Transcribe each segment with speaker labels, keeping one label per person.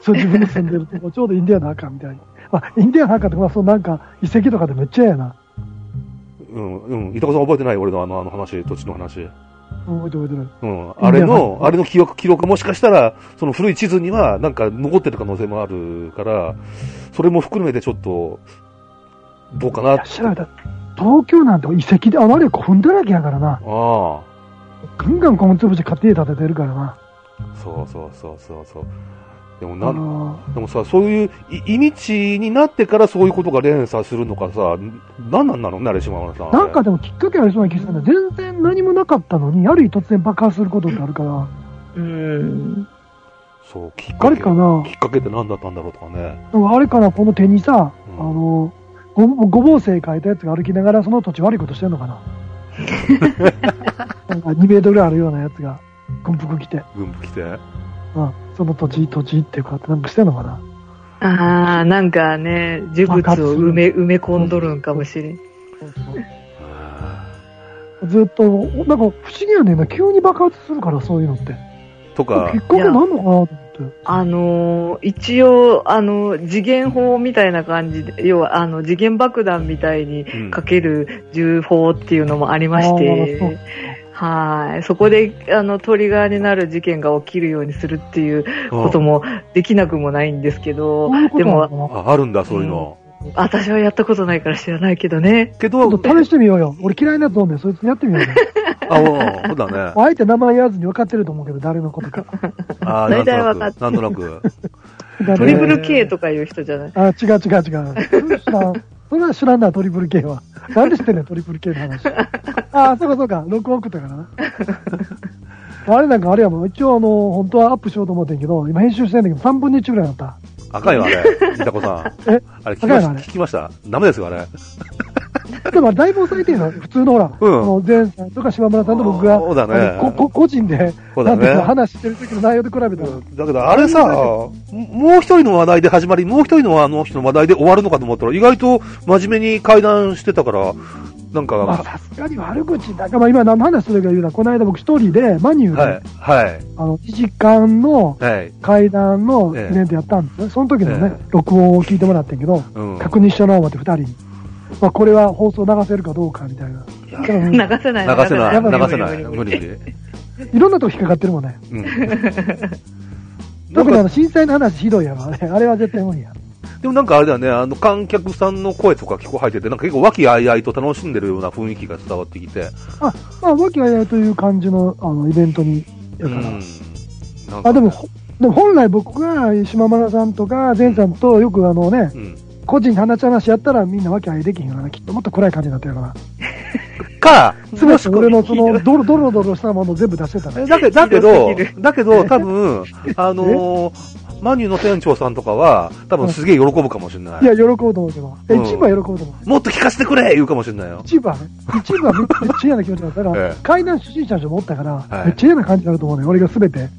Speaker 1: そう自分の住んでるとこ、ちょうどインディアンの墓みたいに。あ、インディアンの墓とか、そうなんか遺跡とかでめっちゃええな。
Speaker 2: うん、うん。板子さん覚えてない？俺のあの、あの話、土地の話。
Speaker 1: うん覚えてる覚えてる。
Speaker 2: うん。あれの、あれの記憶、記録もしかしたら、その古い地図にはなんか残ってる可能性もあるから、それも含めてちょっと、どうかな。
Speaker 1: いや、調べた。東京なんて遺跡で、あのあれ古墳だらけやからな。
Speaker 2: ああ。
Speaker 1: ガンガン米粒して家庭建ててるからな。
Speaker 2: そうそうそうそうそう。でも
Speaker 1: あ
Speaker 2: な、
Speaker 1: の
Speaker 2: でもさ、そういうい意味地になってからそういうことが連鎖するのかさ、なんなんなの？ね、あれ、島村さん。
Speaker 1: なんかでもきっかけありそうな気がするんだ。全然何もなかったのに、ある日突然爆発することってあるから、
Speaker 3: うん。
Speaker 2: そう、きっかけ。
Speaker 1: かな
Speaker 2: きっかけって何だったんだろうとかね。
Speaker 1: かあれかな、この手にさ、
Speaker 2: うん
Speaker 1: あの、ごごぼう星書いたやつが歩きながらその土地悪いことしてんのかな。なんか2メートルあるようなやつが、軍服着て、
Speaker 2: 軍服来て。
Speaker 1: うん、その土地、土地っていうか、なんかしてんのかな？
Speaker 3: ああ、なんかね、呪物を埋め、埋め込んどるんかもしれん。
Speaker 1: ずっと、なんか不思議やねんな、急に爆発するから、そういうのって。
Speaker 2: とか
Speaker 1: きっ、かけなんのかなと思って。
Speaker 3: あのー一応、あの、次元砲みたいな感じで、要は、あの、次元爆弾みたいに
Speaker 2: うん
Speaker 3: かける銃砲っていうのもありまし
Speaker 1: あー
Speaker 3: て
Speaker 1: そう、
Speaker 3: はい。そこで、あの、トリガーになる事件が起きるようにするっていうこともできなくもないんですけどでも、
Speaker 2: ああるんだ、そういうの。
Speaker 3: 私はやったことないから知らないけどね。
Speaker 2: けど
Speaker 1: 試してみようよ。俺嫌いなやつ飲んで、そいつやってみようよ。
Speaker 2: あ、うんそうだね。
Speaker 1: あえて名前言わずに分かってると思うけど、誰のことか。
Speaker 2: あー
Speaker 3: 大体。分かって
Speaker 2: なんとなく。
Speaker 3: トリプル K とかいう人じゃない？
Speaker 1: あ、違う違う違う。それは知らんな、トリプル K は。なんで知ってんねん、トリプル K の話。あ、そうかそうか。録音送ったからな。あれなんかあれやもん。一応あの、本当はアップしようと思ってんけど、今編集してんだけど、3分の1ぐらいだった。
Speaker 2: 赤いよ、あれ。いたこさん。
Speaker 1: え？
Speaker 2: あれ聞きまし
Speaker 1: 赤いのあれ？
Speaker 2: 聞きました？ダメですよ、あれ。
Speaker 1: でもだいぶ抑えてるの。普通のほら、
Speaker 2: うん。
Speaker 1: あの前さんとか島村さんと僕が、
Speaker 2: そうだね。
Speaker 1: ここ個人で、
Speaker 2: そうだね。
Speaker 1: 話してる時の内容で比べたら、
Speaker 2: だけど、あれさ、もう一人の話題で始まり、もう一人のあの人の話題で終わるのかと思ったら、意外と真面目に会談してたから、なんか、
Speaker 1: まあさすがに悪口だ。から、まあ今何の話するか言うな、この間僕一人でマニューで、
Speaker 2: はい、はい、
Speaker 1: あの、1時間の
Speaker 2: はい、
Speaker 1: 会談の
Speaker 2: ええ。
Speaker 1: イベントやったんですね。その時のね、
Speaker 2: え
Speaker 1: 録音を聞いてもらってんけど、
Speaker 2: うん。
Speaker 1: 確認しような思って二人に。まあこれは放送流せるかどうかみたいな。
Speaker 2: いや
Speaker 1: だからうん
Speaker 3: 流せない。
Speaker 2: 流せない、流せない、無理無理。
Speaker 1: いろんなとこ引っかかってるもんね。
Speaker 2: うん。
Speaker 1: 特にあの震災の話ひどいやろ、あれ。あれは絶対無理や。
Speaker 2: でもなんかあれだよね、あの、観客さんの声とか聞こえてて、なんか結構和気あいあいと楽しんでるような雰囲気が伝わってきて、
Speaker 1: あ、まあ、わけあいあいという感じの、あの、イベントに、やから。あ、でも、ほでも本来僕が島村さんとか前さんとよくあのね、
Speaker 2: うん。
Speaker 1: 個人で話す話やったらみんなわけあいできへんからな、きっともっと暗い感じになってるから。
Speaker 2: か、
Speaker 1: すべて俺のその、ドロドロドロしたものを全部出してたら。
Speaker 2: えだけだけどだけど、多分、あのー、マニューの店長さんとかは、多分すげえ喜ぶかもしれない。
Speaker 1: いや、喜ぶと思うけど。え、
Speaker 2: うん
Speaker 1: 一部は喜ぶと思う。
Speaker 2: もっと聞かせてくれ言うかもしれないよ。
Speaker 1: 一部はね、一部はめっちゃ嫌な気持ちだったから、
Speaker 2: ええ
Speaker 1: 階段初心者の人もおったから、
Speaker 2: はい
Speaker 1: めっちゃ嫌な感じになると思うね。俺がすべて、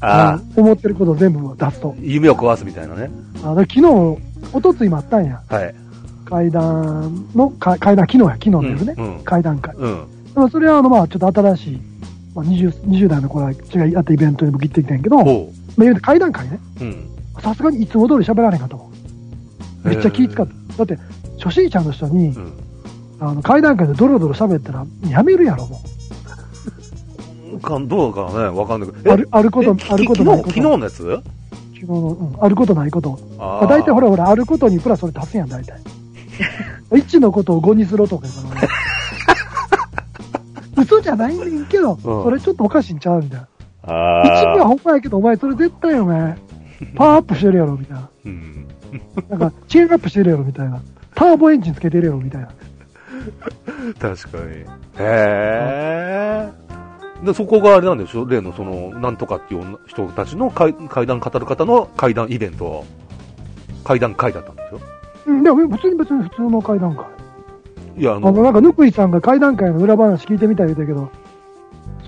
Speaker 2: ああ、
Speaker 1: 思ってることを全部出すと。
Speaker 2: 夢を壊すみたいなね。
Speaker 1: あ昨日、おとついもあったんや。
Speaker 2: はい。
Speaker 1: 階段の、か階段、昨日や、昨日ですね。
Speaker 2: うんうん
Speaker 1: 階段会。
Speaker 2: うん。
Speaker 1: でもそれはあの、まあちょっと新しい、まあ、20, 20代の頃は違いやったイベントに僕行ってきたんやけど、まあ、
Speaker 2: ほ
Speaker 1: 言うて階段会ね。
Speaker 2: う。うん。
Speaker 1: さすがにいつも通り喋られへんかと思う。めっちゃ気使った。だって、初心者の人に、
Speaker 2: うん。
Speaker 1: あの階段階でドロドロ喋ったら、やめるやろ、も
Speaker 2: かどうかね、わかんないけ
Speaker 1: う。
Speaker 2: ど。
Speaker 1: あるあること、
Speaker 2: え
Speaker 1: あることないこ
Speaker 2: 昨日のやつ？
Speaker 1: の、うん、あることないこと。
Speaker 2: あ
Speaker 1: まあ、大体ほらほら、あることにプラスそれ足すやん、大体。1のことを5にすろとか言うから俺嘘じゃないねんけど、それちょっとおかしいんちゃうみたいな。
Speaker 2: あ
Speaker 1: 1は
Speaker 2: あ。
Speaker 1: ほんまやけど、お前それ絶対お前、パワーアップしてるやろ、みたいな。
Speaker 2: うん。
Speaker 1: なんか、チェーンアップしてるやろ、みたいな。ターボエンジンつけてるやろ、みたいな。
Speaker 2: 確かに。へえ。で、そこがあれなんでしょ？例のその、なんとかっていう人たちの会会談語る方の会談イベント、会談会だったんでしょ？
Speaker 1: うん、でも普通に別に普通の階段階。
Speaker 2: いや、あ
Speaker 1: あの、
Speaker 2: の、
Speaker 1: なんか、ぬくいさんが階段階の裏話聞いてみたい言うたけど、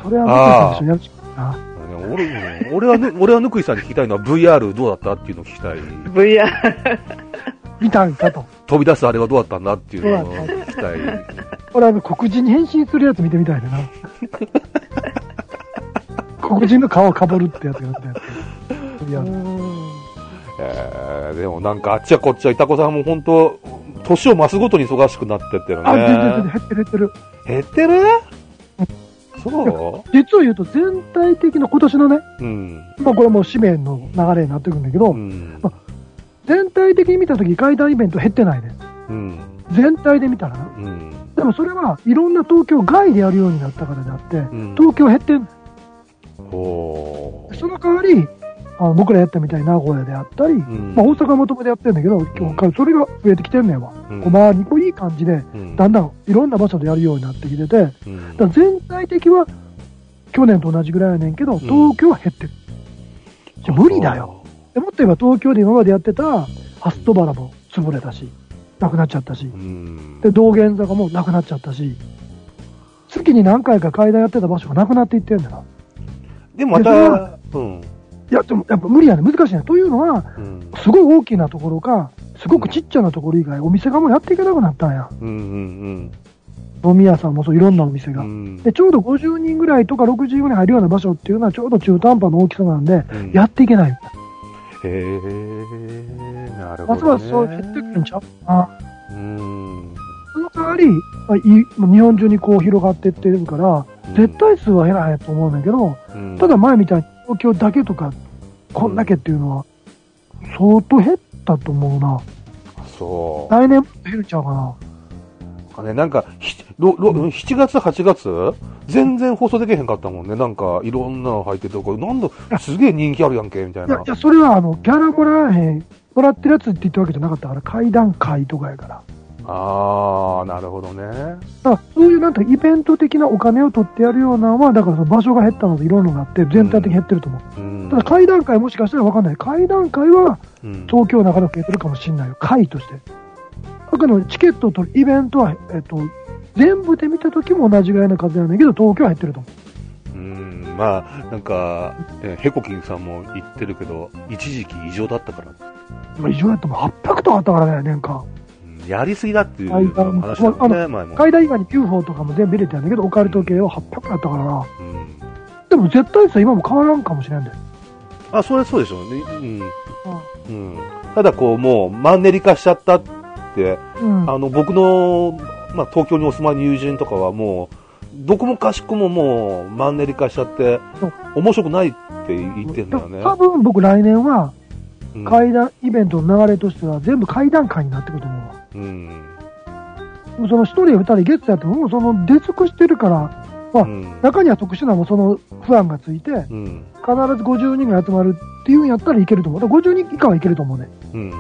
Speaker 1: それはぬくいさんと一緒にやるしかないな。
Speaker 2: 俺うん俺はぬ、俺はぬくいさんに聞きたいのは VR どうだった？っていうのを聞きたい。
Speaker 3: VR。
Speaker 1: 見たんかと。
Speaker 2: 飛び出すあれはどうだったんだっていうのを聞きたい。
Speaker 1: 俺はあの黒人に変身するやつ見てみたいでな。黒人の顔をかぶるってやつが見たやつ。いや、
Speaker 2: えー、でもなんかあっちはこっちは、いたこさんも本当、年を増すごとに忙しくなってってるね。
Speaker 1: あ、減ってる減ってる。
Speaker 2: 減ってる？そ
Speaker 1: 実を言うと全体的な今年のね、
Speaker 2: ううん。
Speaker 1: まあこれもう紙面の流れになってくるんだけど、
Speaker 2: うん。
Speaker 1: 全体的に見たとき階段イベント減ってないね。
Speaker 2: うん。
Speaker 1: 全体で見たらな。
Speaker 2: うん。
Speaker 1: でもそれはいろんな東京外でやるようになったからであって、
Speaker 2: うん。
Speaker 1: 東京減ってん
Speaker 2: ほ
Speaker 1: その代わり、あの僕らやったみたいに名古屋であったり、
Speaker 2: う。うん。
Speaker 1: まあ、大阪もともでやってるんだけど、今日からそれが増えてきてんねんわ。
Speaker 2: うん
Speaker 1: こう周りにこういい感じで、
Speaker 2: うん
Speaker 1: だんだんいろんな場所でやるようになってきてて、だか
Speaker 2: うん
Speaker 1: ら全体的は去年と同じぐらいやねんけど、東京は減ってる。じゃ無理だよ。。でもっと言えば東京で今までやってたハストバラも潰れたし、なくなっちゃったし
Speaker 2: う、ん。
Speaker 1: で、道玄坂もなくなっちゃったし、月に何回か階段やってた場所がなくなっていってんだな。
Speaker 2: でもまた、
Speaker 1: で
Speaker 2: うん。
Speaker 1: いや、でもやっぱ無理やね。難しいね。というのは、
Speaker 2: うん。
Speaker 1: すごい大きなところか、すごくちっちゃなところ以外、お店がもうやっていけなくなったんや。
Speaker 2: うん。うん。
Speaker 1: 飲み屋さんもそういろんなお店が。
Speaker 2: うん。
Speaker 1: で、ちょうど50人ぐらいとか60人ぐらい入るような場所っていうのはちょうど中途半端の大きさなんで、
Speaker 2: うん
Speaker 1: やっていけない。
Speaker 2: へえ、なるほど、ね。
Speaker 1: ますそう減ってくるんちゃうあ
Speaker 2: うん。
Speaker 1: その代わり、まあ、い日本中にこう広がっていってるから、絶対数は減らへんと思うんだけど、
Speaker 2: うん、
Speaker 1: ただ前みたいに東京だけとか、こんだけっていうのは、相当減ったと思うな。
Speaker 2: そ
Speaker 1: 来年も減るんちゃうかな。
Speaker 2: う。ね、なんか、ひろろ7月、8月？全然放送できへんかったもんね。なんか、いろんなの入ってて、これなんだ、すげえ人気あるやんけ、みたいな。
Speaker 1: いや、いや、それはあの、ギャラもらえへん、もらってるやつって言ったわけじゃなかったから、階段階とかやから。
Speaker 2: あー、なるほどね。
Speaker 1: だからそういうなんかイベント的なお金を取ってやるようなのは、だからその場所が減ったのでいろんなのがあって、全体的に減ってると思う。
Speaker 2: うん。
Speaker 1: ただ階段階もしかしたらわかんない。階段階は
Speaker 2: うん、
Speaker 1: 東京の中で増えてるかもしれないよ。階として。だけどチケットを取るイベントは、えっと、全部で見た時も同じぐらいの数なんだけど、東京は減ってると思う。
Speaker 2: うん、まあ、なんか、ね、ヘコキンさんも言ってるけど、一時期異常だったから、
Speaker 1: まあ異常やったもん800とかあったからね、年間。
Speaker 2: うんやりすぎだっていう話だもんね、前も。
Speaker 1: 階段以外に UFO とかも全部入れてやんだけど、オカルト系は800やったからな。
Speaker 2: うん
Speaker 1: でも絶対さ、今も変わらんかもしれんで。
Speaker 2: あ、それはそうでしょうね。うん。うん。ただこう、もう、マンネリ化しちゃったって、
Speaker 1: うん。
Speaker 2: あの、僕の、まあ、東京にお住まいの友人とかはもう、どこもかしこももう、マンネリ化しちゃって面白くないって言ってんだよね。
Speaker 1: 多分僕来年は
Speaker 2: うん
Speaker 1: 階段イベントの流れとしては全部階段階になってくると思うわ。
Speaker 2: うん。
Speaker 1: その一人や二人ゲストやっても、その出尽くしてるから、あ
Speaker 2: うん。
Speaker 1: 中には特殊なもうその不安がついて、必ず
Speaker 2: うん。
Speaker 1: 50人が集まるっていうんやったらいけると思う。だから50人以下はいけると思うね。
Speaker 2: うん。
Speaker 1: だ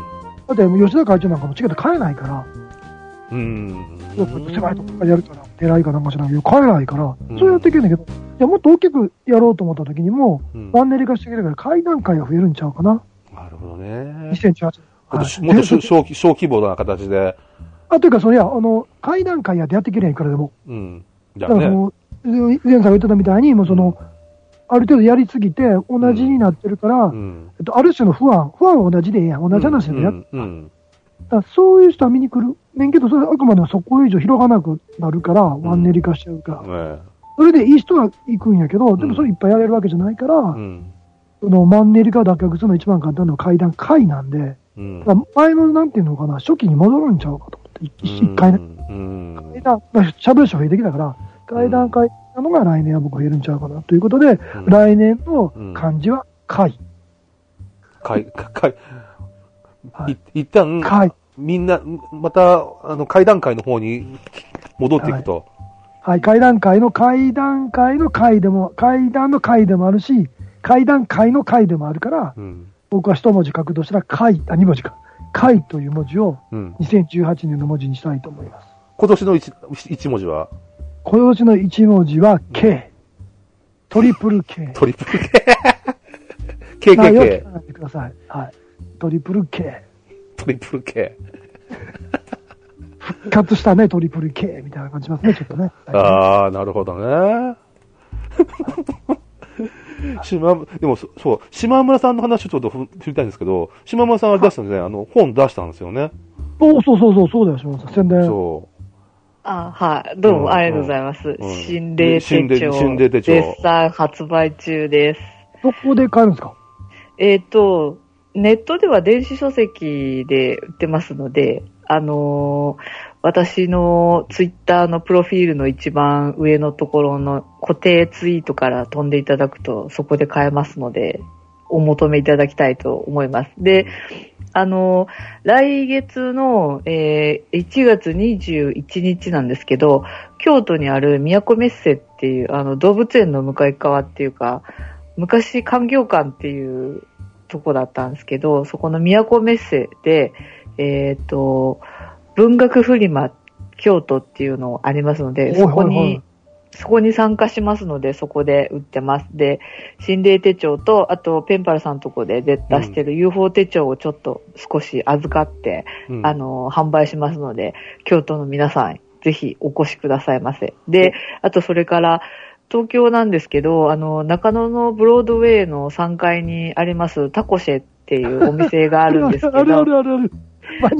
Speaker 1: って吉田会長なんかもチケット買えないから、
Speaker 2: うん。
Speaker 1: 狭いとこやるから、偉いかなんかしないけど、ないから、
Speaker 2: うん
Speaker 1: そうやっていけんだけど、いや、もっと大きくやろうと思った時にも、
Speaker 2: うん
Speaker 1: マンネリ化していけるから階段階が増えるんちゃうかな。
Speaker 2: なるほどね。
Speaker 1: 2018
Speaker 2: もっと
Speaker 1: はい
Speaker 2: もっと小
Speaker 1: で
Speaker 2: 小規模な形で、
Speaker 1: あ、というか、そりゃ、あの、階段階やってやっていけるやん、いくらでも。
Speaker 2: うん。だ
Speaker 1: だからそ
Speaker 2: ね。
Speaker 1: の、前さんが言ってたみたいに、もうその、ある程度やりすぎて、同じになってるから、
Speaker 2: うん。
Speaker 1: えっと、ある種の不安、不安は同じでええやん、同じ話でやっ
Speaker 2: うん。うん。
Speaker 1: だそういう人は見に来る。ねんけど、それあくまでもそこ以上広がなくなるから、マンネリ化しちゃうから。
Speaker 2: ね
Speaker 1: それでいい人は行くんやけど、でもそれいっぱいやれるわけじゃないから、
Speaker 2: うん。
Speaker 1: そのマンネリ化を脱却するの一番簡単なのは階段階なんで、
Speaker 2: うん。
Speaker 1: 前のなんていうのかな、初期に戻るんちゃうかと思って、一一回ね。
Speaker 2: うん。
Speaker 1: 階段、まあ、しゃべる人増えてきたから、階段階なのが来年は僕は減るんちゃうかなということで、
Speaker 2: うん
Speaker 1: 来年の漢字は階。
Speaker 2: かい、か、かい、
Speaker 1: はい
Speaker 2: い一旦、
Speaker 1: 階。
Speaker 2: みんな、また、あの、階段階の方に戻っていくと。
Speaker 1: はい、階段階の階段階の階でも、階段の階でもあるし、階段階の階でもあるから、
Speaker 2: うん。
Speaker 1: 僕は一文字書くとしたら、階、あ、二文字か。階という文字を
Speaker 2: うん。
Speaker 1: 2018年の文字にしたいと思います。
Speaker 2: 今年の一一文字は、
Speaker 1: 今年の一文字は K。トリプル K。
Speaker 2: トリプル K。KKK。
Speaker 1: 考えてください。はい。トリプル K。
Speaker 2: トリプル K。
Speaker 1: 復活したね、トリプル K みたいな感じしますね、ちょっとね。
Speaker 2: ああ、なるほどね。島、でもそ、そう、島村さんの話をちょっとふ知りたいんですけど、島村さんは出したんですね、あの、本出したんですよね。
Speaker 1: おそうそうそう、そうだよ、島田さん。宣伝。
Speaker 2: そ
Speaker 3: あ、はい。どう
Speaker 2: うん
Speaker 3: もありがとうございます。
Speaker 2: ん
Speaker 3: 心霊手
Speaker 2: 心霊
Speaker 3: 帳。
Speaker 2: 心霊手帳
Speaker 3: 絶賛発売中です。
Speaker 1: どこで買えるんですか？
Speaker 3: えっ、と、ネットでは電子書籍で売ってますので、あのー私のツイッターのプロフィールの一番上のところの固定ツイートから飛んでいただくとそこで買えますので、お求めいただきたいと思います。で、あの、来月の、えー1月21日なんですけど、京都にある都メッセっていう、あの、動物園の向かい側っていうか、昔環境館っていうとこだったんですけど、そこの都メッセで、えっ、と、文学フリマ京都っていうのありますので、そこ
Speaker 1: はいはいはい
Speaker 3: に、そこに参加しますので、そこで売ってます。で、心霊手帳と、あと、ペンパルさんのとこで出出してる UFO 手帳をちょっと少し預かって、
Speaker 2: うん
Speaker 3: あの、販売しますので、京都の皆さん、ぜひお越しくださいませ。で、あとそれから、東京なんですけど、あの、中野のブロードウェイの3階にありますタコシェっていうお店があるんですけど、
Speaker 1: あるあるあるある。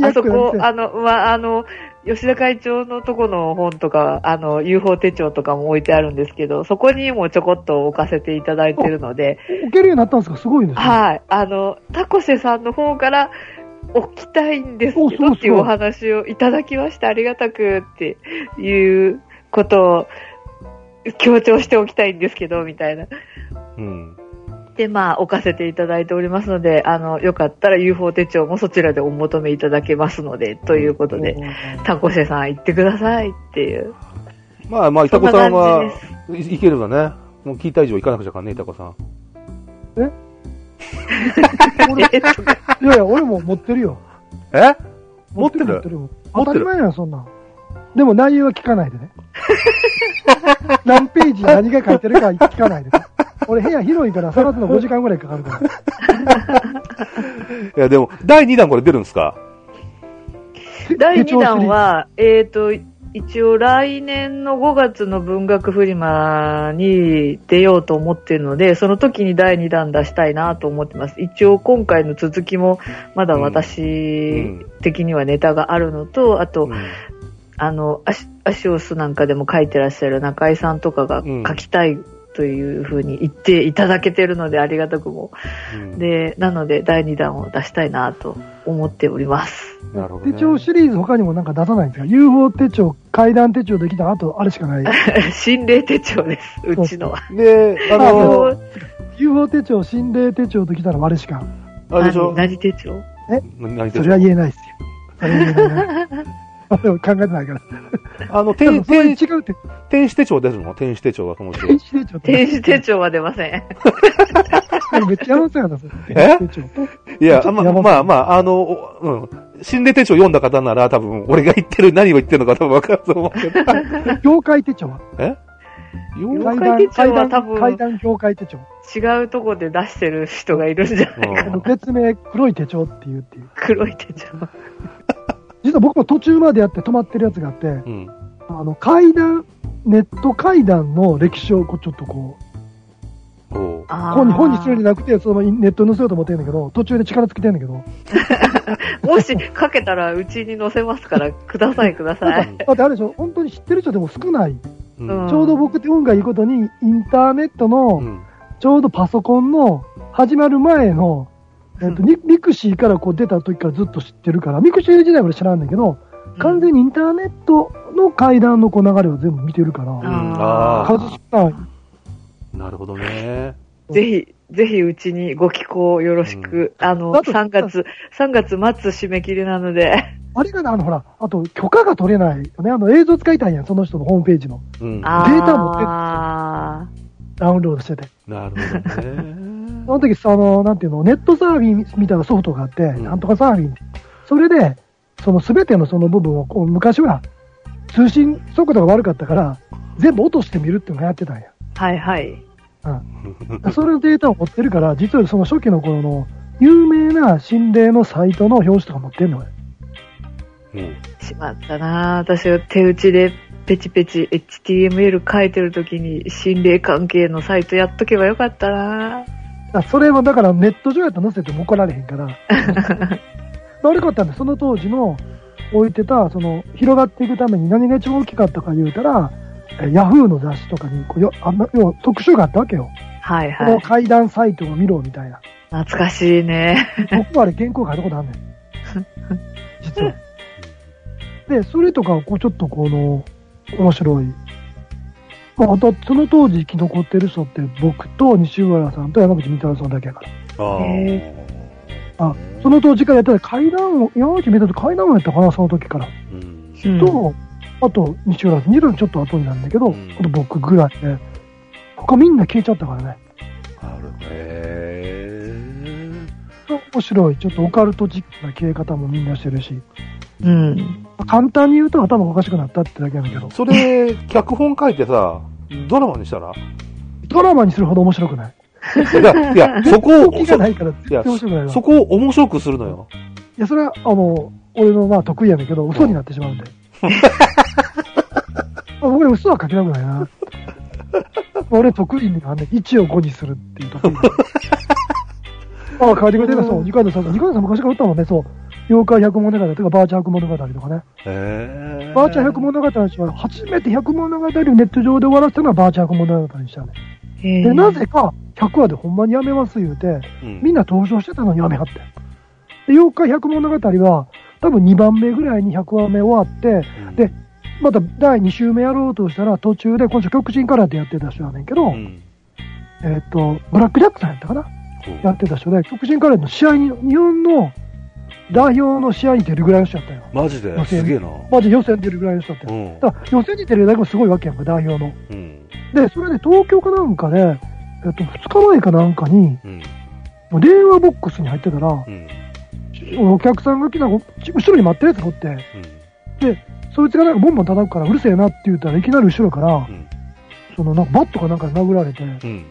Speaker 3: あそこあの、まあ、あの、吉田会長のとこの本とか、あの、UFO 手帳とかも置いてあるんですけど、そこにもちょこっと置かせていただいてるので、
Speaker 1: 置けるようになったんですかすごいですね。
Speaker 3: はい。あの、タコセさんの方から置きたいんですけどっていうお話をいただきました。ありがたくっていうことを強調しておきたいんですけど、みたいな。
Speaker 2: うん。
Speaker 3: で、まあ、置かせていただいておりますので、あの、よかったら UFO 手帳もそちらでお求めいただけますので、ということで、タコセさん行ってくださいっていう。
Speaker 2: まあまあ、いた
Speaker 3: そんな
Speaker 2: こさんは。いいければね。もう聞いた以上行かなくちゃかんね、いたこさん。
Speaker 1: 俺いやいや、俺も持ってるよ。
Speaker 2: え？持ってる
Speaker 1: 持ってる？
Speaker 2: 持
Speaker 1: 当
Speaker 2: ってる
Speaker 1: たり前やん、そんなん。でも内容は聞かないでね。何ページ何が書いてるか聞かないでね。俺部屋広いから探すの5時間ぐらいかかるから。
Speaker 2: いや、でも、第2弾これ出るんですか？
Speaker 3: 第2弾は、えっ、と、一応来年の5月の文学フリマに出ようと思っているので、その時に第2弾出したいなと思ってます。一応今回の続きもまだ私的にはネタがあるのと、あと、
Speaker 2: うん
Speaker 3: あの、アシアシオスなんかでも書いてらっしゃる中井さんとかが
Speaker 2: うん
Speaker 3: 書きたいというふうに言っていただけてるのでありがたくも。
Speaker 2: うん
Speaker 3: で、なので第2弾を出したいなと思っております。
Speaker 2: なるほど、ね。
Speaker 1: 手帳シリーズ他にもなんか出さないんですか ?UFO 手帳、階段手帳できたあとあれしかない。
Speaker 3: 心霊手帳です、うちのは。
Speaker 2: で、あ
Speaker 1: あ
Speaker 2: の、
Speaker 1: UFO 手帳、心霊手帳できたらあれしか。
Speaker 2: あれでしょ
Speaker 3: 何何手帳？
Speaker 2: 何
Speaker 1: それは言えないですよ。それは言えないな。でも考えてないから。
Speaker 2: あの、天
Speaker 1: て。
Speaker 2: 天使手帳出るの？天使手帳が面白い
Speaker 1: 天。使手帳。
Speaker 3: 天使手帳は出ません。
Speaker 1: めっちゃ山本やった、それ。
Speaker 2: え？いや、ま
Speaker 1: やば
Speaker 2: まあまあ、あの、おうん。心霊手帳読んだ方なら多分、俺が言ってる、何を言ってるのか多分わかると思うけど。
Speaker 1: 業界手帳は？
Speaker 2: え？
Speaker 3: 妖
Speaker 2: よ
Speaker 3: 怪手帳は多分
Speaker 1: 階段業界手帳。
Speaker 3: 違うとこで出してる人がいるんじゃないか
Speaker 2: うん
Speaker 3: な。
Speaker 1: 別名、黒い手帳っていうっていう。
Speaker 3: 黒い手帳。
Speaker 1: 実は僕も途中までやって止まってるやつがあって、
Speaker 2: うん。
Speaker 1: あの、怪談、ネット怪談の歴史をこうちょっとこう、本に、本にするんじゃなくて、そのネットに載せようと思ってるんだけど、途中で力尽きてんだけど、
Speaker 3: もしかけたらうちに載せますから、くださいください。
Speaker 1: だってあれでしょ、本当に知ってる人でも少ない。
Speaker 2: うん
Speaker 3: うん
Speaker 1: ちょうど僕って運がいいことに、インターネットの、
Speaker 2: うん
Speaker 1: ちょうどパソコンの始まる前の、えっと、ミミクシーからこう出た時からずっと知ってるから、ミクシー時代は俺知らんねんけど、完全にインターネットの階段のこう流れを全部見てるから、
Speaker 2: あ
Speaker 1: 数少ない。
Speaker 2: なるほどね。
Speaker 3: ぜひ、ぜひうちにご寄稿よろしく。あの、
Speaker 1: あと
Speaker 3: 3月、3月末締め切りなので、
Speaker 1: あれがね、あのほら、あと許可が取れないよね。あの映像使いたいやん、その人のホームページの。
Speaker 2: うん。
Speaker 3: あ
Speaker 1: データ持ってダウンロードしてて。
Speaker 2: なるほどね。
Speaker 1: その時さ、あの、なんていうの、ネットサーフィンみたいなソフトがあって、
Speaker 2: ん
Speaker 1: なんとかサーフィンって。それで、その全てのその部分を、こう昔は通信速度が悪かったから、全部落としてみるっていうのがやってたんや。
Speaker 3: ーはいはい。
Speaker 1: うん。それのデータを持ってるから、実はその初期の頃の有名な心霊のサイトの表紙とか持ってんのよ。
Speaker 2: うん
Speaker 3: しまったな私が手打ちでペチペチ HTML 書いてる時に心霊関係のサイトやっとけばよかったな
Speaker 1: だからそれはだからネット上やったら載せても怒られへんから。悪かったんで、その当時の置いてた、その、広がっていくために何が一番大きかったか言うたら、えヤフーの雑誌とかにこうよ、あんな、要は特集があったわけよ。
Speaker 3: はい
Speaker 1: この
Speaker 3: はい。
Speaker 1: 階段サイトを見ろみたいな。
Speaker 3: 懐かしいね。
Speaker 1: 僕もあれ原稿書いたことあんねん。実は。で、それとかをこうちょっとこの、面白い。まあ、あと、その当時生き残ってる人って僕と西浦さんと山口み太郎さんだけやから。
Speaker 2: ああ。
Speaker 1: その当時からやってた階段を、山口み太郎と階段をやったかな、その時から。
Speaker 2: うん。
Speaker 3: うん
Speaker 1: と、あと、西浦さん、二郎ちょっと後になんだけど、
Speaker 2: うん
Speaker 1: あと僕ぐらいで、他みんな消えちゃったからね。
Speaker 2: あるへ
Speaker 1: 面白い、ちょっとオカルトチックな消え方もみんなしてるし、
Speaker 3: うん。
Speaker 1: 簡単に言うと頭がおかしくなったってだけなんだけど
Speaker 2: え。、それ、脚本書いてさ、ドラマにしたら？
Speaker 1: ドラマにするほど面白くない。
Speaker 2: いや、いや、そこを
Speaker 1: 面白くないわ。
Speaker 2: そこを面白くするのよ。
Speaker 1: いや、それは、あの、俺のまあ得意やねんけど、嘘になってしまうんで。あ僕ね、嘘は書きたくないな。俺得意にあんねん1を5にするっていう得意。あ あ、書いてくれてるそう、二階堂さん。二階堂さん昔から打ったもんね、そう。妖怪百物語とか、バーチャー百物語とかね。
Speaker 2: へえ。
Speaker 1: バーチャー百物語の人は、初めて百物語をネット上で終わらせたのはバーチャー百物語にしたね。
Speaker 3: へ
Speaker 1: で、なぜか、100話でほんまにやめます言うて、
Speaker 2: うん
Speaker 1: みんな登場してたのにやめはって。で、妖怪百物語は、多分2番目ぐらいに100話目終わって、
Speaker 2: うん
Speaker 1: で、また第2週目やろうとしたら、途中で、今週極真空手やってた人やねんけど、
Speaker 2: うん。
Speaker 1: えっ、と、ブラックジャックさんやったかな？
Speaker 2: そう
Speaker 1: やってた人で、極真空手の試合に、日本の代表の試合に出るぐらいの人やったよ。
Speaker 2: マジで？すげえな。
Speaker 1: マジ予選出るぐらいの人やったよ。
Speaker 2: うん。
Speaker 1: だから予選に出るだけもすごいわけやんか、代表の。
Speaker 2: うん。
Speaker 1: で、それで東京かなんかで、えっと、2日前かなんかに、
Speaker 2: うん。
Speaker 1: 電話ボックスに入ってたら、
Speaker 2: うん。
Speaker 1: お客さんが来た後ろに待ってるやつがおって、
Speaker 2: うん。
Speaker 1: そいつがなんかボンボン叩くからうるせえなって言ったらいきなり後ろから、
Speaker 2: うん。
Speaker 1: そのなんかバットかなんかで殴られて、
Speaker 2: うん。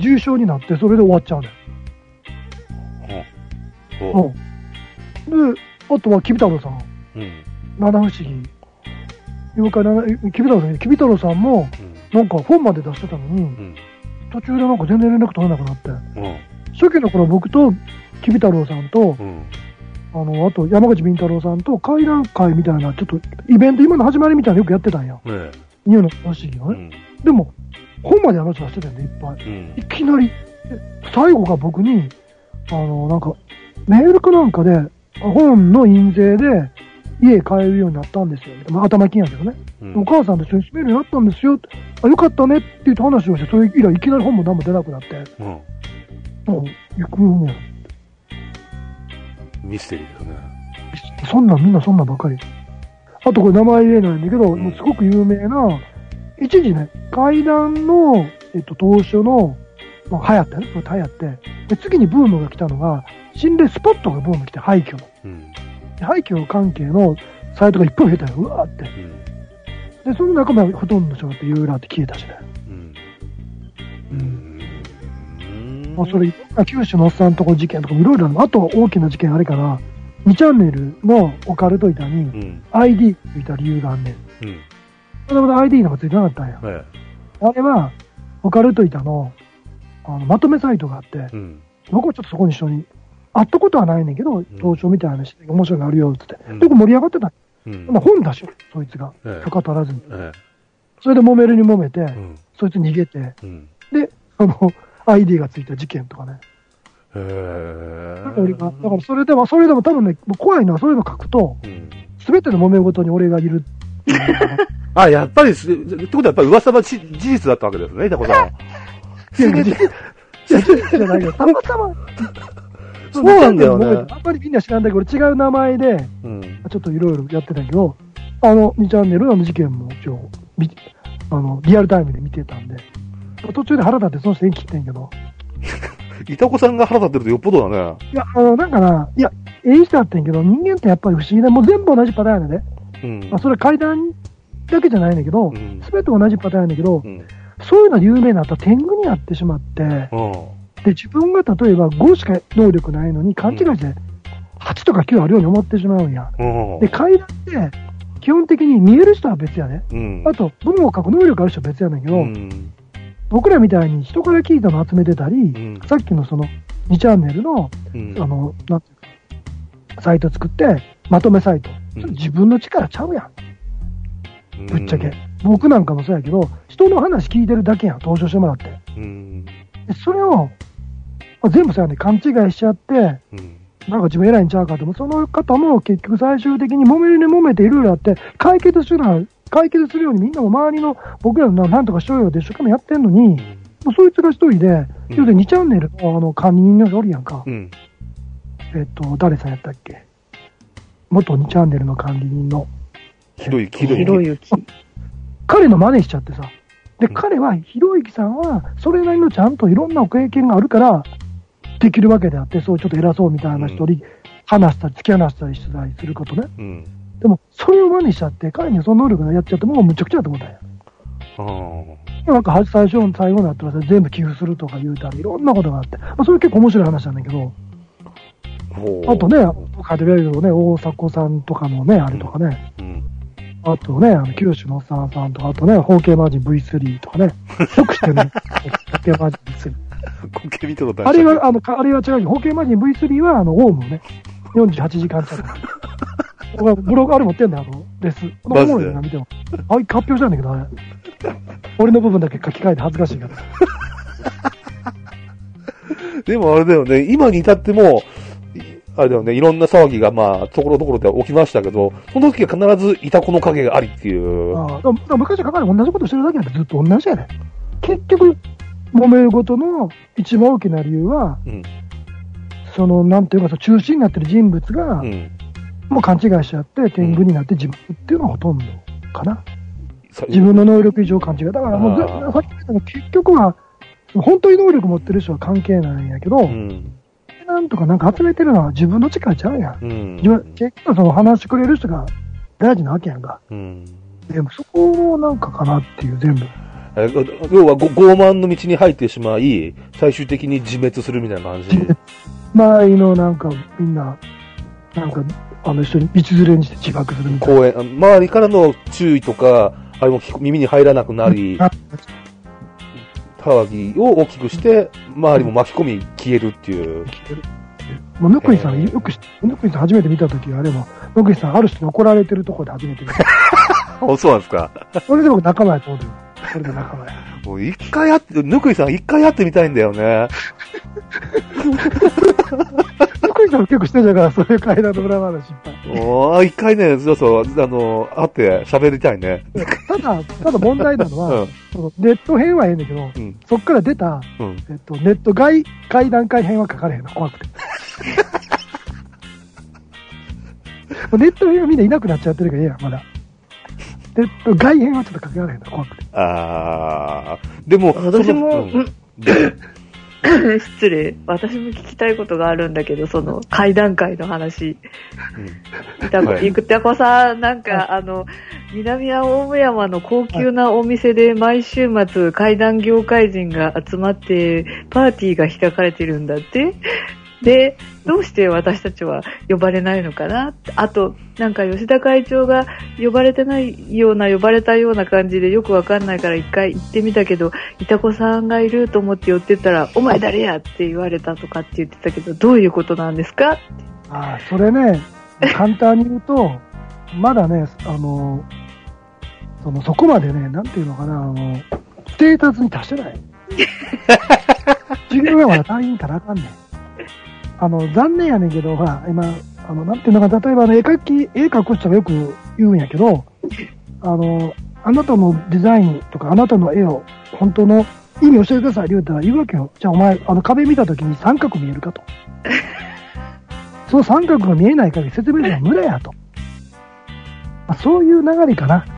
Speaker 1: 重傷になってそれで終わっちゃうね
Speaker 2: ほう。
Speaker 1: ん。
Speaker 2: ほ
Speaker 1: うん。で、あとはキビ太郎さん、
Speaker 2: う。うん。
Speaker 1: 七不思議。妖怪七、キビ太郎さん、キビ太郎さんも
Speaker 2: うん。
Speaker 1: なんか本まで出してたのに、
Speaker 2: うん。
Speaker 1: 途中でなんか全然連絡取れなくなって、
Speaker 2: うん。
Speaker 1: 初期の頃僕とキビ太郎さんと、
Speaker 2: うん。
Speaker 1: あの、あと山口敏太郎さんと会談会みたいな、ちょっとイベント、今の始まりみたいなのよくやってたんや。
Speaker 2: ねえ。
Speaker 1: ニューの不思ね。
Speaker 2: うん。
Speaker 1: でも、本まであの人出してたんで、いっぱい。
Speaker 2: うん
Speaker 1: い。きなり、で最後が僕に、あの、なんか、メールかなんかで、本の印税で家帰るようになったんですよ。まあ、頭金やけどね。
Speaker 2: うん
Speaker 1: お母さんと一緒に住めるようになったんですよ。あ、よかったねって言って話をして、それ以来いきなり本も何も出なくなって、
Speaker 2: うん。
Speaker 1: もう、行くんや。
Speaker 2: ミステリーだよね。
Speaker 1: そんなんみんなそんなんばっかり。あとこれ名前言えないんだけど、
Speaker 2: うん
Speaker 1: もうすごく有名な、一時ね、階段の、えっと、当初の、まあ、流行ったね、これ流行って、で次にブームが来たのが、心霊スポットがブーム来て、廃墟の。
Speaker 2: うん。
Speaker 1: で廃墟関係のサイトがいっぱい増えたよ、うわーって。
Speaker 2: うん。
Speaker 1: で、その中身はほとんどの人がってユーラーって消えたしね。
Speaker 2: うん。
Speaker 1: うん。もうそれ、九州のおっさんとこ事件とかもいろいろあるの。あと大きな事件あれかな、2チャンネルのオカルト板に
Speaker 2: うん。
Speaker 1: ID ついた理由があんねん。
Speaker 2: うん。
Speaker 1: まだまだ ID なんかついてなかったんや。
Speaker 2: え
Speaker 1: あれは、オカルト板のあのまとめサイトがあって
Speaker 2: え。、うん。
Speaker 1: 僕はちょっとそこに一緒に、会ったことはないねんけど、登場みたいな話で面白いのあるよ、つって。
Speaker 2: うん
Speaker 1: で、これ盛り上がってた。
Speaker 2: うん。
Speaker 1: まあ、本出しよ、そいつが。
Speaker 2: ええ
Speaker 1: 許可取らずに。
Speaker 2: え
Speaker 1: それで揉めるに揉めて、
Speaker 2: え。うん。
Speaker 1: そいつ逃げて、
Speaker 2: うん。
Speaker 1: で、あの、ID がついた事件とかね。
Speaker 2: へえ。
Speaker 1: だから俺が、だからそれでも、それでも多分ね、怖いのはそういうの書くと、
Speaker 2: うん。
Speaker 1: すべての揉め事に俺がいるっていうのがね。
Speaker 2: あ、やっぱりす、ってことはやっぱり噂は事事実だったわけですね、タコさん。
Speaker 1: いや、いや、いやじゃないよ。たまたま。
Speaker 2: そうなんだよね
Speaker 1: あんまりみんな知らんだけど、俺違う名前で、
Speaker 2: うん。
Speaker 1: ちょっといろいろやってたけど、あの、2チャンネルの事件も一応、みあの、リアルタイムで見てたんで、途中で腹立ってその人縁切ってんけど、
Speaker 2: いたこさんが腹立ってるとよっぽどだね。
Speaker 1: いや、あの、なんかな、いや、ええ人やってんけど、人間ってやっぱり不思議で、もう全部同じパターンやね
Speaker 2: うん
Speaker 1: まあ、。それ階段だけじゃないんだけど
Speaker 2: うん、
Speaker 1: すべて同じパターンやねんだけど
Speaker 2: う、ん。
Speaker 1: そういうので有名になったら天狗になってしまって、
Speaker 2: うん。
Speaker 1: で、自分が例えば5しか能力ないのに勘違いして8とか9あるように思ってしまうんや。
Speaker 2: うん。
Speaker 1: で、階段って基本的に見える人は別やね。
Speaker 2: うん。
Speaker 1: あと、文を書く能力ある人は別やねんけど、
Speaker 2: うん。
Speaker 1: 僕らみたいに人から聞いたの集めてたり、
Speaker 2: ん
Speaker 1: さっきのその2チャンネルの、
Speaker 2: うん。
Speaker 1: あの、なんていうか、サイト作って、まとめサイト。
Speaker 2: うん
Speaker 1: それ自分の力ちゃうやん、ぶっちゃけ。
Speaker 2: う
Speaker 1: 僕なんかもそうやけど、人の話聞いてるだけやん、登場してもらって。
Speaker 2: ん。
Speaker 1: でそれを、まあ、全部そうやね、勘違いしちゃって、
Speaker 2: うん。
Speaker 1: なんか自分偉いんちゃうかと思う。その方も結局最終的に揉めるに揉めていろいろあって、解決するな、解決するようにみんなも周りの僕らのなんとかしようよって一生懸命やってんのに、もうそいつが一人で、
Speaker 2: うん
Speaker 1: 要するに2チャンネルのあの管理人の人おるやんか。
Speaker 2: うん。
Speaker 1: えっと、誰さんやったっけ？元2チャンネルの管理人の。
Speaker 2: ひろゆき、ひろ。ゆき。
Speaker 1: 彼の真似しちゃってさ。で、
Speaker 2: うん
Speaker 1: 彼は、ひろゆきさんは、それなりのちゃんといろんな経験があるから、できるわけであって、そうちょっと偉そうみたいな人に話したり、突き放したりしたりすることね。
Speaker 2: うん。
Speaker 1: でも、それを真似しちゃって、彼にはその能力がやっちゃって、もうむちゃくちゃだと思ったんや。
Speaker 2: あ
Speaker 1: なんか、は最初の最後になったらさ全部寄付するとか言うたら、いろんなことがあって、まあ、それ結構面白い話なんだけど、
Speaker 2: あ。
Speaker 1: とね、カードベルのね、大迫さんとかのね、あれとかね、
Speaker 2: うん。
Speaker 1: あとね、あの、九州のおっさんさんとか、あとね、包茎マージン V3 とかね、よくしてね、包茎マージン V3。
Speaker 2: 苔見たことあ
Speaker 1: あれは、あの、かあれは違うよ。包茎マージン V3 は、あの、オウムね、48時間チャレンジ。僕はブログあれ持ってんだよ、あの、レス。
Speaker 2: マジで
Speaker 1: おもろいな、見ても。あれ、発表したんだけど、あれ。俺の部分だけ書き換えて恥ずかしいから。
Speaker 2: でもあれだよね、今に至っても、いあれだよね、いろんな騒ぎがまあ、ところどころで起きましたけど、その時は必ずいたこの影がありっていう。
Speaker 1: ああだからだから昔から同じことしてるだけなんてずっと同じやね。結局、揉めることの一番大きな理由は、
Speaker 2: うん。
Speaker 1: その、なんていうか、その中心になってる人物が、
Speaker 2: うん。
Speaker 1: もう勘違いしちゃって、天狗になって自分っていうのがほとんどかな。
Speaker 2: さ
Speaker 1: 自分の能力以上勘違い。だからもうさっき言ったけど結局は、本当に能力持ってる人は関係ないんやけど、
Speaker 2: うん。
Speaker 1: なんとかなんか集めてるのは自分の力ちゃうやん。
Speaker 2: うん。
Speaker 1: 自分結局その話してくれる人が大事なわけやんか。
Speaker 2: うん。
Speaker 1: でもそこをなんかかなっていう全部。
Speaker 2: え要はご傲慢の道に入ってしまい、最終的に自滅するみたいな感じ。
Speaker 1: 周りのなんかみんな、なんか、あの一緒に道連れにして自爆するみたいな。
Speaker 2: 公園、周りからの注意とか、あれも耳に入らなくなり、
Speaker 1: あ
Speaker 2: 騒ぎを大きくして、周りも巻き込み消えるっていう。
Speaker 1: もう、ぬくいさん、よく知って、ぬくいさん初めて見たとき、あれも、ぬくいさん、ある人に怒られてるところで初めて見た。
Speaker 2: あ、そうなんですか。
Speaker 1: それで僕仲間やと思うよ。それで仲間や。
Speaker 2: もう一回やって、ぬくいさん一回やってみたいんだよね。
Speaker 1: ぬくいさんも結構してたから、そういう階段の裏話いっぱい。
Speaker 2: もう一回ね、そうそう、あの、会って喋りたいね。
Speaker 1: ただ、ただ問題なの
Speaker 2: う
Speaker 1: は、
Speaker 2: ん。
Speaker 1: そのネット編はええんだけど、
Speaker 2: うん。
Speaker 1: そっから出た、
Speaker 2: うん。
Speaker 1: えっと、ネット外、階段階編は書かれへんの、怖くて。ネット編はみんないなくなっちゃってるからええやん、まだ。ネット外編はちょっと書かれへんの、怖くて。
Speaker 2: あー。でも、
Speaker 3: 私も、失礼。私も聞きたいことがあるんだけど、その階段階の話。いたこ、
Speaker 2: はい
Speaker 3: いくたこさん、なんか、あの、南青母山の高級なお店で毎週末階段業界人が集まってパーティーが開かれてるんだってで、どうして私たちは呼ばれないのかなあと、なんか吉田会長が呼ばれてないような、呼ばれたような感じでよくわかんないから一回行ってみたけど、いたこさんがいると思って寄ってったら、お前誰やって言われたとかって言ってたけど、どういうことなんですか？
Speaker 1: ああ、それね、簡単に言うと、まだね、あの、その、そこまでね、なんていうのかな、あの、ステータスに達してない。授業がまだ足りんからあかんねん。あの、残念やねんけど、ほら、今、あの、なんていうのか、例えばあの、絵描き、絵描く人がよく言うんやけど、あの、あなたのデザインとか、あなたの絵を、本当の意味教えてくださいって言うたら言うわけよ。じゃあお前、あの壁見たときに三角見えるかと。その三角が見えない限り説明書は無駄やと。まあ、そういう流れかな。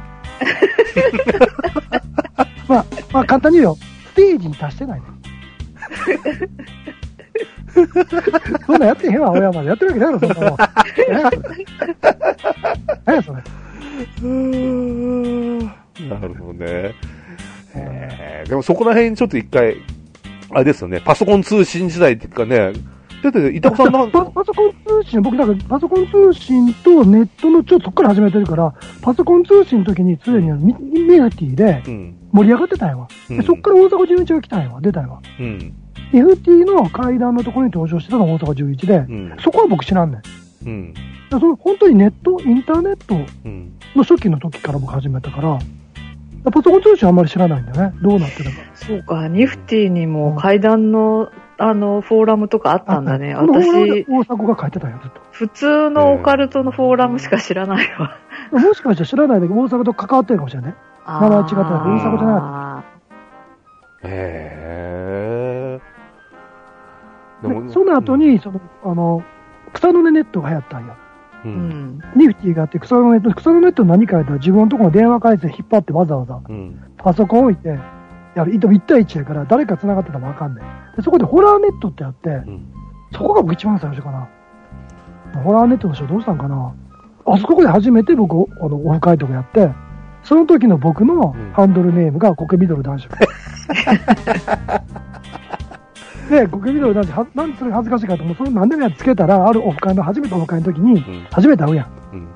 Speaker 1: まあ、まあ簡単に言うよ。ステージに達してないね。そんなんやってへんわ、親まで。やってるわけないの、そんなもん。何やそれ。
Speaker 2: なるほどね。えーでもそこら辺ちょっと一回、あれですよね、パソコン通信時代っていうかね、だって、伊藤さんなん
Speaker 1: パ パソコン通信、僕なんかパソコン通信とネットのちょっとそっから始めてるから、パソコン通信の時に常にミミフティで
Speaker 2: うん。
Speaker 1: 盛り上がってたんやわ。
Speaker 2: うん
Speaker 1: でそっから大阪11が来たんやわ。出たんやわ。
Speaker 2: うん。
Speaker 1: ミフティの階段のところに登場してたのが大阪11で、
Speaker 2: うん。
Speaker 1: そこは僕知らんねん。
Speaker 2: うん。
Speaker 1: らその本当にネット、インターネット
Speaker 2: うん。
Speaker 1: の初期の時から僕始めたから、パソコン通信あんまり知らないんだよね。どうなってるか。
Speaker 3: そうか、ニフティにも階段のあの、フォーラムとかあったんだね。私、
Speaker 1: 大迫が書いてたよ、ずっと。
Speaker 3: 普通のオカルトのフォーラムしか知らないわ。
Speaker 1: もしかしたら知らないで大阪と関わってるかもしれないね。名前違ったら大阪じゃなか
Speaker 2: へえ。
Speaker 1: その後、に、その、あの、草の根ネットが流行ったんよ。
Speaker 2: う。
Speaker 3: うんん。
Speaker 1: ニフティがあって草のネット、草のネット何かやったら自分のところの電話回線引っ張ってわざわざ
Speaker 2: うん。
Speaker 1: パソコン置いて、やる。1対1やから誰か繋がってたらわかんない。でそこでホラーネットってあって、
Speaker 2: うん。
Speaker 1: そこが僕一番最初かな。ホラーネットの人どうしたんかなあそこで初めて僕、あの、オフ会とかやって、その時の僕の
Speaker 2: うん
Speaker 1: ハンドルネームがコケミドル男子。で、コケミドル男子、はなんでそれ恥ずかしいかと思う。それ何でもやつけたら、あるオフ会の、初めてオフ会の時に、
Speaker 2: うん。
Speaker 1: 初めて会うやん。
Speaker 2: うん。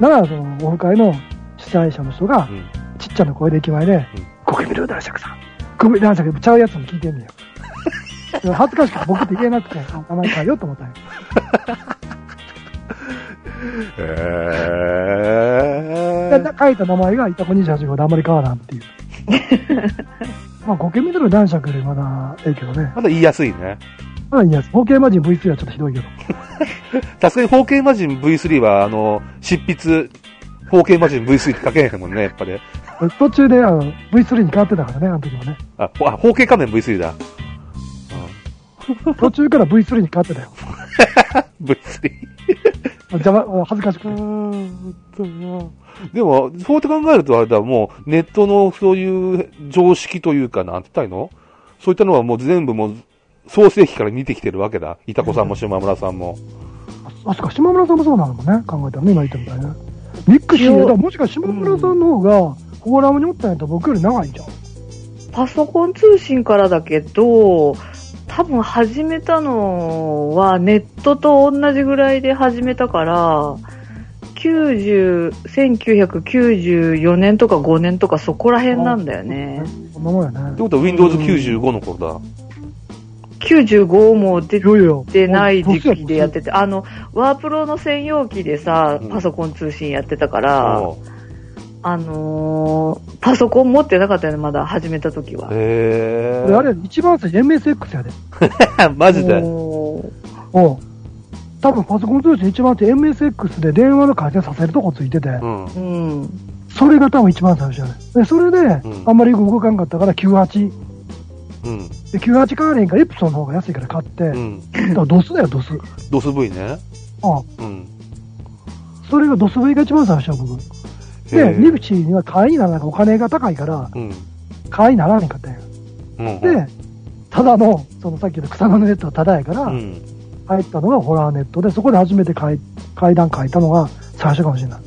Speaker 1: だから、その、オフ会の主催者の人が、
Speaker 2: うん。
Speaker 1: ちっちゃな声で駅前で、
Speaker 2: うん
Speaker 1: コケミドル男爵さん。コケミドル男爵ちゃうやつに聞いてんねんよ。恥ずかしくて僕って言えなくて、あ名前変えようと思ったんよ。
Speaker 2: へえ。
Speaker 1: で 書いた名前がイタコ28号であんまり変わらんっていう。まあ、コケミドル男爵よりまだええけどね。
Speaker 2: まだ言いやすいね。
Speaker 1: まあいいやつ。包茎魔人 V3 はちょっとひどいけど。
Speaker 2: さすがに包茎魔人 V3 は、あの、執筆、包茎魔人 V3 って書けへんもんね、やっぱり。
Speaker 1: 途中であの V3 に変わってたからね、あの時もね。
Speaker 2: あ、ほあ包茎仮面 V3 だ。
Speaker 1: 途中から V3 に変わってたよ。
Speaker 2: うん、V3。
Speaker 1: 邪魔、恥ずかしくて。
Speaker 2: でも、そうやって考えるとあれだ、もう、ネットのそういう常識というか、なんて言ったらいいの？そういったのはもう全部もう、創世期から見てきてるわけだ。いたこさんも島村さんも。
Speaker 1: あ、そっか、島村さんもそうなのもね、考えたらね、今言ったみたいね。ミックシーで、だもしかしたら島村さんの方が、フォーラムにおったんやったら僕より長いんじゃん。
Speaker 3: パソコン通信からだけど、多分始めたのはネットと同じぐらいで始めたから、90、1994年とか5年とかそこら辺なんだよね。
Speaker 1: そんなもんやね
Speaker 2: って。ことは Windows 95の頃だ。
Speaker 3: 95も出てない時期でやってて、あの、ワープロの専用機でさ
Speaker 2: うん、
Speaker 3: パソコン通信やってたから、
Speaker 2: おう
Speaker 3: あのーパソコン持ってなかったよね、まだ始めた時は。
Speaker 2: へ
Speaker 1: これあれ、一番最初 MSX やで。
Speaker 2: え。マジで。
Speaker 3: お
Speaker 1: 多分パソコン通信一番最初 MSX で電話の回転させるとこついてて、
Speaker 2: うん。
Speaker 3: うん。
Speaker 1: それが多分一番最初やね。で、それで、
Speaker 2: ん
Speaker 1: あんまり動かんかったから98。
Speaker 2: うん。
Speaker 1: で、98買われへんからエプソンの方が安いから買って、
Speaker 2: うん。
Speaker 1: だからドスだよ、ドス。
Speaker 2: ドス V ね。
Speaker 1: あ
Speaker 2: うん。
Speaker 1: それがドス V が一番最初よ、僕。で、
Speaker 2: へえ
Speaker 1: ニブチには会員にならないからお金が高いから、
Speaker 2: うん。
Speaker 1: 会員にならへんかったんや。
Speaker 2: うん。
Speaker 1: で、ただの、そのさっきの草のネットはただやから、
Speaker 2: うん。
Speaker 1: 入ったのがホラーネットで、そこで初めて階階段書いたのが最初かもしれない。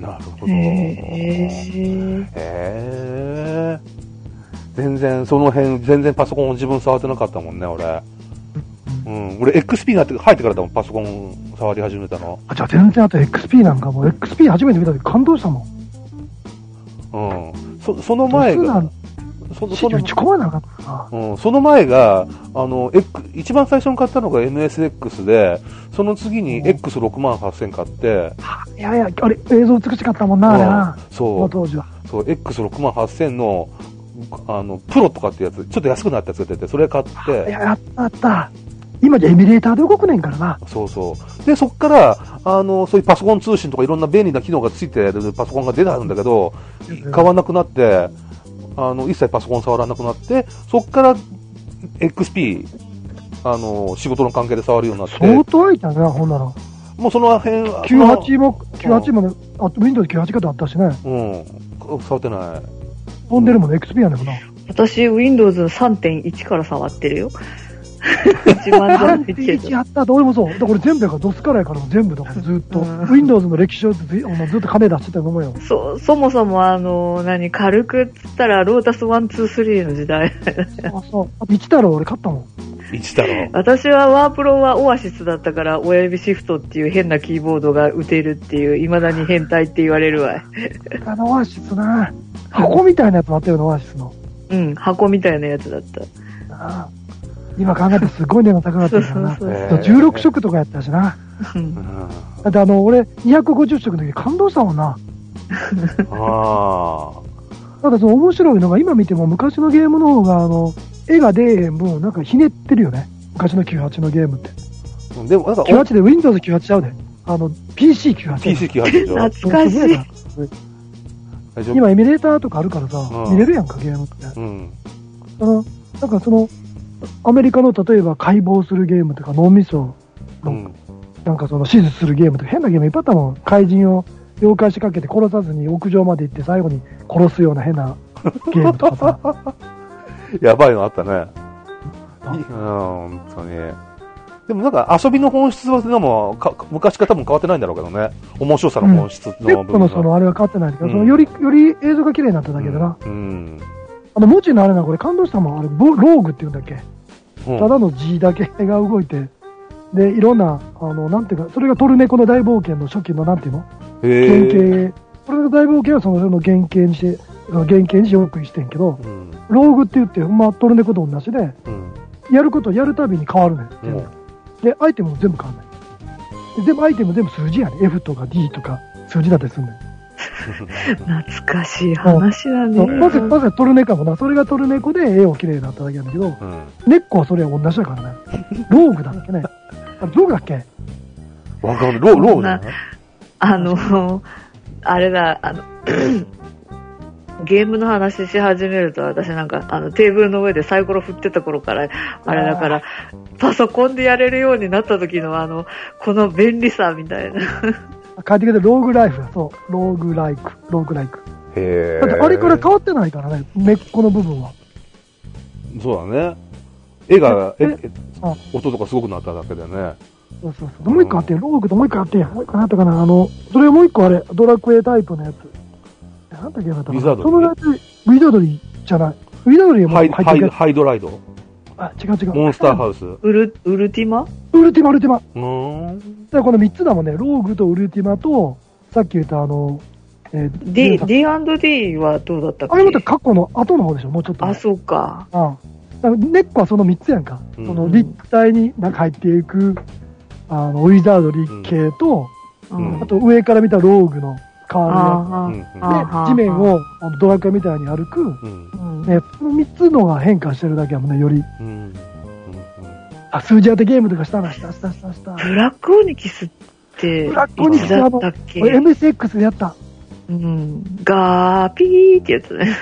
Speaker 2: なるほど。
Speaker 3: へ。
Speaker 2: え。全然、その辺、全然パソコンを自分触ってなかったもんね、俺。うん。俺、XP になって、入ってからだもん、パソコン触り始めたの。
Speaker 1: あ、じゃあ全然あと XP なんかもう XP 初めて見た時感動したもん。
Speaker 2: うん。そ、その前がその、その
Speaker 1: 打、ち込まなかったな。
Speaker 2: うん、その前が、あの、X、一番最初に買ったのが MSX で、その次に
Speaker 1: うん
Speaker 2: X6 万8000買って、
Speaker 1: いやいや、あれ、映像美しかったもんな、あれな。
Speaker 2: うん
Speaker 1: その
Speaker 2: そう、
Speaker 1: 当時は。
Speaker 2: そう、X6 万8000の、あの、プロとかってやつ、ちょっと安くなったやつが出て、それ買っ
Speaker 1: い
Speaker 2: て、
Speaker 1: や、あったあった。今じゃエミュレーターで動くねんからな。
Speaker 2: そうそう。で、そっから、あの、そういうパソコン通信とかいろんな便利な機能がついてるパソコンが出たんだけど、買わなくなって、あの、一切パソコン触らなくなって、そっから XP、あの、仕事の関係で触るようになって、
Speaker 1: 相当空いたな、ほんなら。
Speaker 2: もうその辺は、
Speaker 1: 98も、98もね、あと Windows 98かあったしね。
Speaker 2: うん、触ってない。
Speaker 1: 飛んでるもんね、XP やねんな。
Speaker 3: 私、Windows 3.1から触ってるよ。一番じゃないけ
Speaker 1: 3.1
Speaker 3: ど。
Speaker 1: やったと、俺もそう。だからこれ全部やから、ドスからやから全部だからずっと。
Speaker 3: うん
Speaker 1: Windows の歴史をずっと金出してたと思うよ。
Speaker 3: そ、そもそもあの、何、軽くっつったら、ロータス1、2、3の時代。
Speaker 1: あ、そう。あと1太郎俺買ったもん。
Speaker 2: 一太郎。
Speaker 3: 私はワープロはオアシスだったから、親指シフトっていう変なキーボードが打てるっていう、未だに変態って言われるわ。
Speaker 1: あのオアシスな。箱みたいなやつもあったよな、オアシスの。
Speaker 3: うん、箱みたいなやつだった。
Speaker 1: なあ今考えてすごい値が高かったからな。
Speaker 3: そうそう
Speaker 2: へ
Speaker 1: あと16色とかやったしな。だってあの、俺、250色の時感動したもんな。
Speaker 2: あ
Speaker 1: ただその面白いのが、今見ても昔のゲームの方が、あの、絵が出えへん分、なんかひねってるよね。昔の98のゲームって。
Speaker 2: うんでも、なんか、
Speaker 1: 98で Windows 98ちゃうで。あの、PC98。
Speaker 2: PC 機入ってるでしょ
Speaker 3: 懐かしい。
Speaker 1: 今エミュレーターとかあるからさ、
Speaker 2: うん
Speaker 1: 見れるやんか、ゲームって。
Speaker 2: うん。
Speaker 1: その、なんかその、アメリカの例えば解剖するゲームとか脳みその、
Speaker 2: うん。
Speaker 1: なんかその手術するゲームとか変なゲームいっぱいあったもん。怪人を妖怪仕掛けて殺さずに屋上まで行って最後に殺すような変なゲームとかさ。
Speaker 2: やばいのあったね。うん、本当に。でもなんか遊びの本質はでもか昔から多分変わってないんだろうけどね。面白さの本質の部分が。
Speaker 1: トのそのあれは変わってないけど、
Speaker 2: うん
Speaker 1: そのより、より映像が綺麗になっただけでな。
Speaker 2: うん。
Speaker 1: あの、文字のあれな、これ感動したもん。あれ、ボローグって言うんだっけ？
Speaker 2: うん。
Speaker 1: ただの字だけが動いて、で、いろんな、あの、なんていうか、それがトルネコの大冒険の初期の、なんていうの？
Speaker 2: へ
Speaker 1: 原
Speaker 2: え。
Speaker 1: 型、トルネコの大冒険はそのその原型にして、原型にしてよくしてんけど、
Speaker 2: うん。
Speaker 1: ローグって言って、ほんまトルネコと同じで、
Speaker 2: うん。
Speaker 1: やることやるたびに変わるねん。で、アイテムも全部変わんない。で全部アイテム全部数字やねん。F とか D とか数字だったりすんねん。
Speaker 3: 懐かしい話だね。
Speaker 1: まず、まずトルネコもな、それがトルネコで絵を綺麗になっただけなんだけど、
Speaker 2: うん。
Speaker 1: 根っこはそれは同じだからね。ローグだっけね。あれ、ローグだっけ？
Speaker 2: わかんない。ロー、ローだね。
Speaker 3: あの、あれだ、あの、ゲームの話し始めると私なんかあのテーブルの上でサイコロ振ってた頃からあれだからパソコンでやれるようになった時のあのこの便利さみたいな
Speaker 1: 書いてくれてローグライフだ。そう。ローグライク。ローグライク。
Speaker 2: へえ。
Speaker 1: だってあれから変わってないからね。根っこの部分は。
Speaker 2: そうだね。絵が、え
Speaker 1: え、
Speaker 2: 音とかすごくなっただけでね。
Speaker 1: そうそうそう。もう一個あって、ローグともう一個あって。もう一個ったかな。あの、それもう一個あれ、ドラクエタイプのやつ。えなんだっけなったかな
Speaker 2: ウィザードリー
Speaker 1: そのやつ、ウィザードリーじゃない。ウィザードリーも
Speaker 2: ハイハイ
Speaker 1: 入ってるや
Speaker 2: ハイドライド？
Speaker 1: つ。あ、違う違う。
Speaker 2: モンスターハウス？う
Speaker 3: ウルウルティマ？
Speaker 1: ウルティマ、ウルティマ。
Speaker 2: ーん。
Speaker 1: だからこの3つだもんね。ローグとウルティマと、さっき言ったあの、えー
Speaker 3: D
Speaker 1: さ
Speaker 3: D&D はどうだったっけ？
Speaker 1: あれまた過去の後の方でしょ、もうちょっとね、
Speaker 3: あそうか
Speaker 1: ああだから根っこはその3つやんか。
Speaker 2: うん
Speaker 1: その立体に中入っていく、あの、ウィザードリー系と、
Speaker 2: うん
Speaker 1: あと上から見たローグの変わるで、地面をあのドラクエみたいに歩く、ね、その3つのが変化してるだけやもんね、より。
Speaker 2: うん。うん。
Speaker 1: あ、数字当てゲームとかしたな、したしたしたした。
Speaker 3: ブラックオニキスって
Speaker 1: ブラックオニキスはもう
Speaker 3: だったっけ？
Speaker 1: 俺 MSX でやった。
Speaker 3: うん、ガーピーってやつね。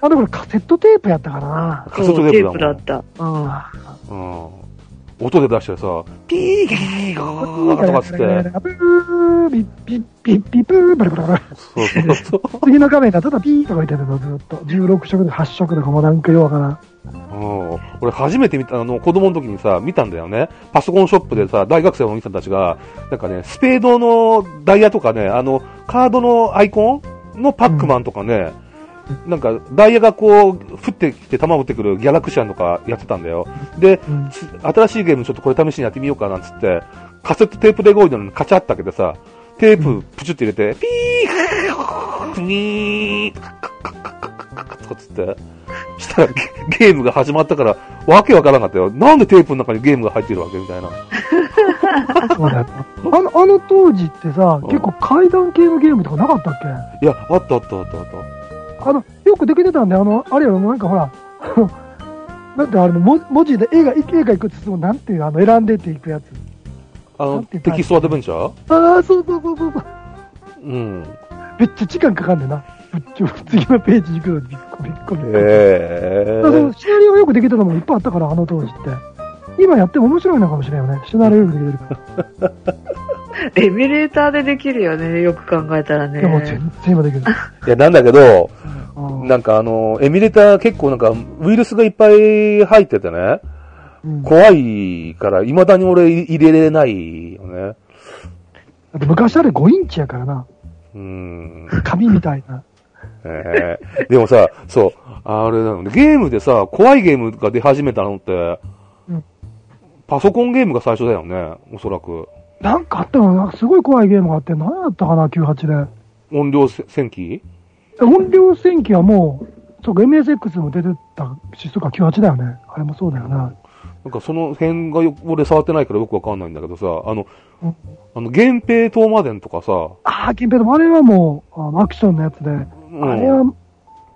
Speaker 1: あ、でもこれカセットテープやったかな。
Speaker 2: カセットテープだ
Speaker 3: った。うん。
Speaker 1: あ
Speaker 2: うん。音で出してさ、ピーギーガーとかっつって。
Speaker 1: ブービッピッピッピップーバリバリバリ
Speaker 2: そうそうそう。
Speaker 1: 次の画面がただピーとか言ってるのずっと。16色で8色とかもなんかようわからん。
Speaker 2: うん俺初めて見た、あの、子供の時にさ、見たんだよね。パソコンショップでさ、大学生のお兄さんたちが、なんかね、スペードのダイヤとかね、あの、カードのアイコンのパックマンとかね、なんか、ダイヤがこう、降ってきて弾を撃ってくるギャラクシアンとかやってたんだよ。で、
Speaker 1: うん
Speaker 2: つ新しいゲームちょっとこれ試しにやってみようかなんつって、カセットテープレコードのカチャって開けてさ、テーププチュって入れて、ピー、ピー、カッカッカッカッカッカッカッとかつって、したらゲゲームが始まったから、わけわからなかったよ。なんでテープの中にゲームが入ってるわけみたいな。
Speaker 1: そうだよあの、あの当時ってさ
Speaker 2: うん、
Speaker 1: 結構階段系のゲームとかなかったっけ
Speaker 2: いや、あったあったあったあった。
Speaker 1: あの、よくできてたんだよ。あの、あれやろ、なんかほら、なんてあれの文文字で絵が、絵がいくつも、なんていう、あの、選んでっていくやつ。
Speaker 2: あの、テキストアドベンチャー？
Speaker 1: ああ、そうそうそうそうそう。
Speaker 2: うん。
Speaker 1: めっちゃ時間かかんねんな。次のページ行くのにびっこびっこびっこ。
Speaker 2: え
Speaker 1: だからシナリオがよくできてたのもいっぱいあったから、あの当時って。今やっても面白いのかもしれんよね。シナリオよくできてるから。
Speaker 3: エミュレーターでできるよね、よく考えたらね。
Speaker 1: でも全然今できる。
Speaker 2: いや、なんだけど、
Speaker 1: うん
Speaker 2: なんかあの、エミュレーター結構なんか、ウイルスがいっぱい入っててね、
Speaker 1: うんだ
Speaker 2: 怖いから、未だに俺入れれないよね。
Speaker 1: って昔あれ5インチやからな。
Speaker 2: うん。
Speaker 1: 紙みたいな。
Speaker 2: えーでもさ、そう、あれなのね、ゲームでさ、怖いゲームが出始めたのって、
Speaker 1: うん
Speaker 2: パソコンゲームが最初だよね、おそらく。
Speaker 1: なんかあったのなすごい怖いゲームがあって、何やったかな、98で。
Speaker 2: 音量せ戦記
Speaker 1: 音量戦記はもう、そうか、MSX も出てたし、そうか、98だよね。あれもそうだよな。
Speaker 2: なんかその辺がよ俺触ってないからよくわかんないんだけどさ、あの、
Speaker 1: うん
Speaker 2: あの、源平東馬伝とかさ、
Speaker 1: ああ、キンペイでもあれはもう、あのアクションのやつで、
Speaker 2: うん
Speaker 1: あれは、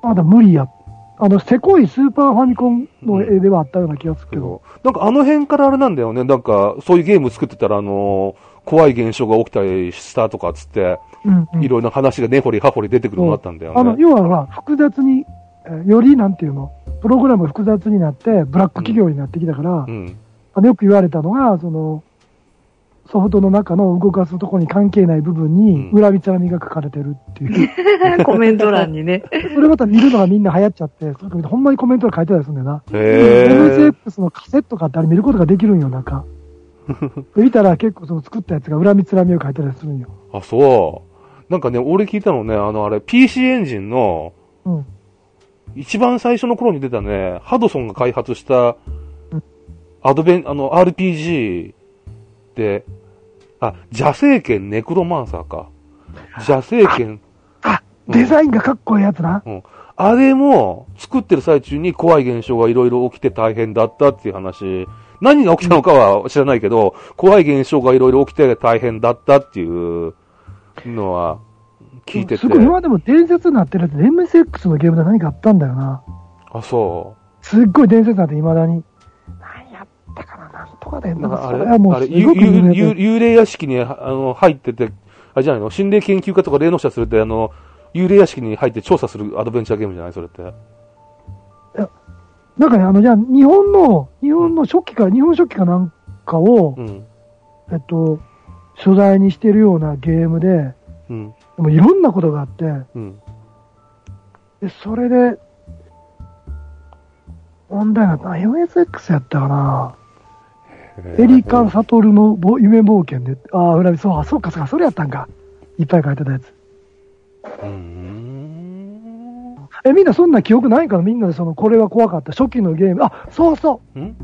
Speaker 1: まだ無理やっあの、せこいスーパーファミコンの絵ではあったような気がするけど。
Speaker 2: なんかあの辺からあれなんだよね。なんか、そういうゲーム作ってたら、あのー怖い現象が起きたりしたとかっつって、
Speaker 1: うん、うん。
Speaker 2: いろいろな話が根掘り葉掘り出てくるのがあったんだよね。
Speaker 1: あの、要はほら、複雑に、えーよりなんていうの、プログラム複雑になって、ブラック企業になってきたから、
Speaker 2: うん。
Speaker 1: あのよく言われたのが、その、ソフトの中の動かすところに関係ない部分に
Speaker 2: うん
Speaker 1: 恨みつらみが書かれてるっていう。
Speaker 3: コメント欄にね。
Speaker 1: それまた見るのがみんな流行っちゃって、それほんまにコメントが書いてたりするんだよな。
Speaker 2: へー。
Speaker 1: MSX のカセットかってあれ見ることができるんよ、なんか。見たら結構その作ったやつが恨みつらみを書いてたりするんよ。
Speaker 2: あ、そう。なんかね、俺聞いたのね、あの、あれ、PC エンジンの、
Speaker 1: うん。
Speaker 2: 一番最初の頃に出たね、ハドソンが開発した
Speaker 1: うん、
Speaker 2: アドベン、あの、RPG で、あ、邪聖剣ネクロマンサーか。邪聖剣、
Speaker 1: あ、
Speaker 2: うん
Speaker 1: デザインがかっこいいやつな。
Speaker 2: あれも、作ってる最中に怖い現象がいろいろ起きて大変だったっていう話。何が起きたのかは知らないけど、怖い現象がいろいろ起きて大変だったっていうのは聞いてて。
Speaker 1: すごい、今でも伝説になってるやつ、MSX のゲームで何かあったんだよな。
Speaker 2: あ、そ
Speaker 1: すっごい伝説になって、未だに。ったかな、なんとかで。
Speaker 2: う。なんかあれ、
Speaker 1: それはもう
Speaker 2: あれ。幽霊屋敷にあの入ってて、あれじゃないの？心霊研究家とか霊能者するって、あの、幽霊屋敷に入って調査するアドベンチャーゲームじゃない？それって。
Speaker 1: なんかね、あの、じゃあ、日本の、日本の初期か、日本書紀かなんかを、
Speaker 2: うん。
Speaker 1: えっと、所在にしてるようなゲームで、
Speaker 2: うん。
Speaker 1: でもいろんなことがあって、
Speaker 2: うん。
Speaker 1: で、それで、問題なったな、MSX やったかな？エリカ・サトルのぼ夢冒険で、ああ、裏見、そう、あそうか、そうか、それやったんか。いっぱい書いてたやつ。
Speaker 2: うーん。
Speaker 1: え、みんなそんな記憶ないから、みんなでその、これは怖かった、初期のゲーム、あ、そうそう、
Speaker 2: ん？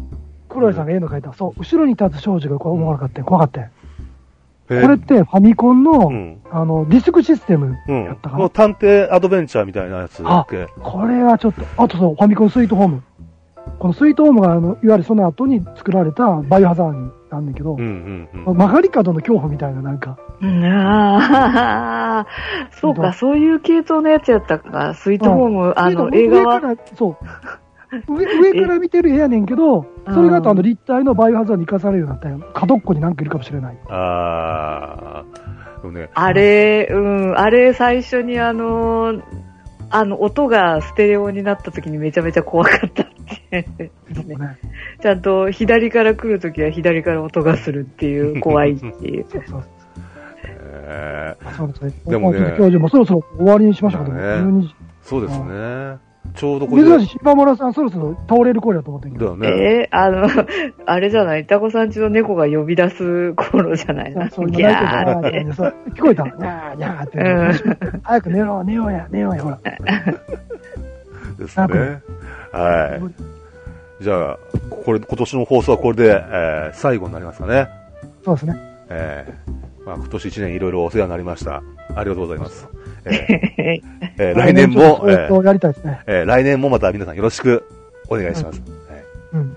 Speaker 1: 黒井さんが絵の描いた、そう、後ろに立つ少女が怖かった、怖かった。
Speaker 2: こ
Speaker 1: これってファミコンの、
Speaker 2: うん。
Speaker 1: あの、ディスクシステム
Speaker 2: うん
Speaker 1: やった。かな？
Speaker 2: この探偵アドベンチャーみたいなやつだっけ？
Speaker 1: これはちょっと、あとそう、ファミコンスイートホーム。このスイートホームが、あの、いわゆるその後に作られたバイオハザードになんだけど
Speaker 2: うん、うんうん。
Speaker 1: 曲がり角の恐怖みたいな、なんか、
Speaker 3: うんああ、そうか、そういう系統のやつやったか。スイートホーム、あの、映画は、
Speaker 1: 上から、そう。上上から見てる絵やねんけど、それがあとあの立体のバイオハザードに生かされるようになったよ。角っこになんかいるかもしれない。
Speaker 2: あー。でもね、
Speaker 3: あれ、うん、あれ最初にあの、あの、音がステレオになった時にめちゃめちゃ怖かった
Speaker 1: ね。
Speaker 3: ちゃんと左から来るときは左から音がするっていう、怖いっていう。
Speaker 1: そうそう。
Speaker 2: えー
Speaker 1: そうですね。
Speaker 2: でもね
Speaker 1: 今日もうそろそろ終わりにしましょうか。
Speaker 2: ね
Speaker 1: 12時。
Speaker 2: そうですね。ちょうどこれ
Speaker 1: 珍しい、島村さんそろそろ倒れる声だと思ってんけど。
Speaker 2: だよね。
Speaker 3: えー、あの、あれじゃないタコさんちの猫が呼び出す頃じゃないな。
Speaker 1: そう、
Speaker 3: ギ
Speaker 1: 今
Speaker 3: ャーって。
Speaker 1: 聞こえた。にゃーにゃーって。早く寝ろ、寝ようや、寝ようや、ほら。
Speaker 2: ですね。はい。じゃあ、これ、今年の放送はこれで、えー最後になりますかね。
Speaker 1: そうですね。
Speaker 2: えーまあ、今年一年いろいろお世話になりました。ありがとうございます。えー えー来年も、えー
Speaker 1: やりたいですね。
Speaker 2: えー来年もまた皆さんよろしくお願いします。はい
Speaker 1: うん。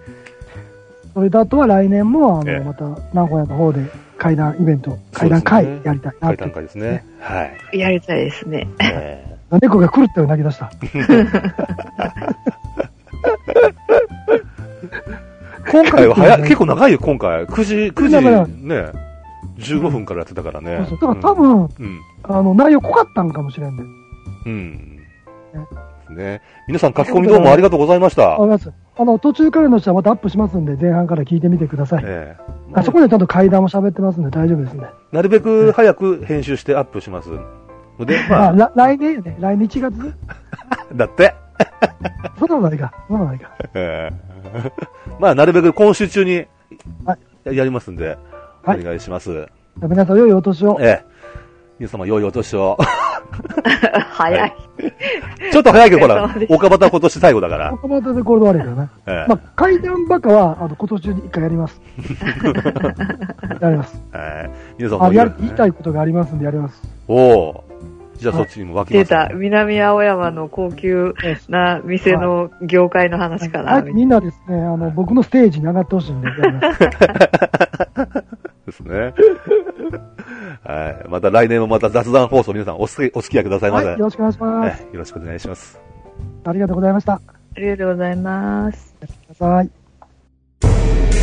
Speaker 1: それとあとは来年も、あ
Speaker 2: ええ
Speaker 1: の、また、名古屋の方で会談イベント、会談会やりたいなって
Speaker 2: 会談。会ですね。はい。
Speaker 3: やりたいですね。
Speaker 2: え
Speaker 1: 猫が狂ったように泣き出した。
Speaker 2: ー 今回は早い、結構長いよ、今回。9時、9
Speaker 1: 長い
Speaker 2: 時、ね、15分からやってたからね。
Speaker 1: そうそうだから多分、
Speaker 2: うん。
Speaker 1: あの、内容濃かったんかもしれんね。
Speaker 2: うん。ですね。皆さん書き込みどうもありがとうございました
Speaker 1: わか。ります。あの、途中からの人はまたアップしますんで、前半から聞いてみてください。
Speaker 2: ええ
Speaker 1: あそこでちゃんと階段も喋ってますんで大丈夫ですんで。
Speaker 2: なるべく早く編集してアップしますので、
Speaker 1: まあ、
Speaker 2: ま
Speaker 1: ら来年やね。来年1月
Speaker 2: あ、だって、
Speaker 1: そんなのないか。そんなのないか。
Speaker 2: え えまあ、なるべく今週中に
Speaker 1: は
Speaker 2: やりますんで、お
Speaker 1: はい
Speaker 2: 願いします。
Speaker 1: 皆さん良いお年を。
Speaker 2: ええ皆様、良いお年を。
Speaker 3: 早い。
Speaker 2: ちょっと早いけど、ほら
Speaker 3: お疲れ様で、した
Speaker 2: 岡端は今年最後だから。
Speaker 1: ここまででこれで終わりからね。
Speaker 2: ええ
Speaker 1: まあ、階段バカは、あの、今年中に一回やります。やります。
Speaker 2: はい皆さん
Speaker 1: あ、
Speaker 2: も
Speaker 1: 言いたいことがありますんでやります。
Speaker 2: おおじゃあそっちにも湧きます、
Speaker 3: 出た。南青山の高級な店の業界の話かな。
Speaker 1: 早くみんなですね、あの、僕のステージに上がってほしいんで。
Speaker 2: ですね。はい。また来年もまた雑談放送皆さんお付きお付き合いくださいませ。
Speaker 1: はい、よろしくお願いします。
Speaker 2: ええよろしくお願いします。
Speaker 1: ありがとうございました。
Speaker 3: ありがとうございます。
Speaker 1: ください。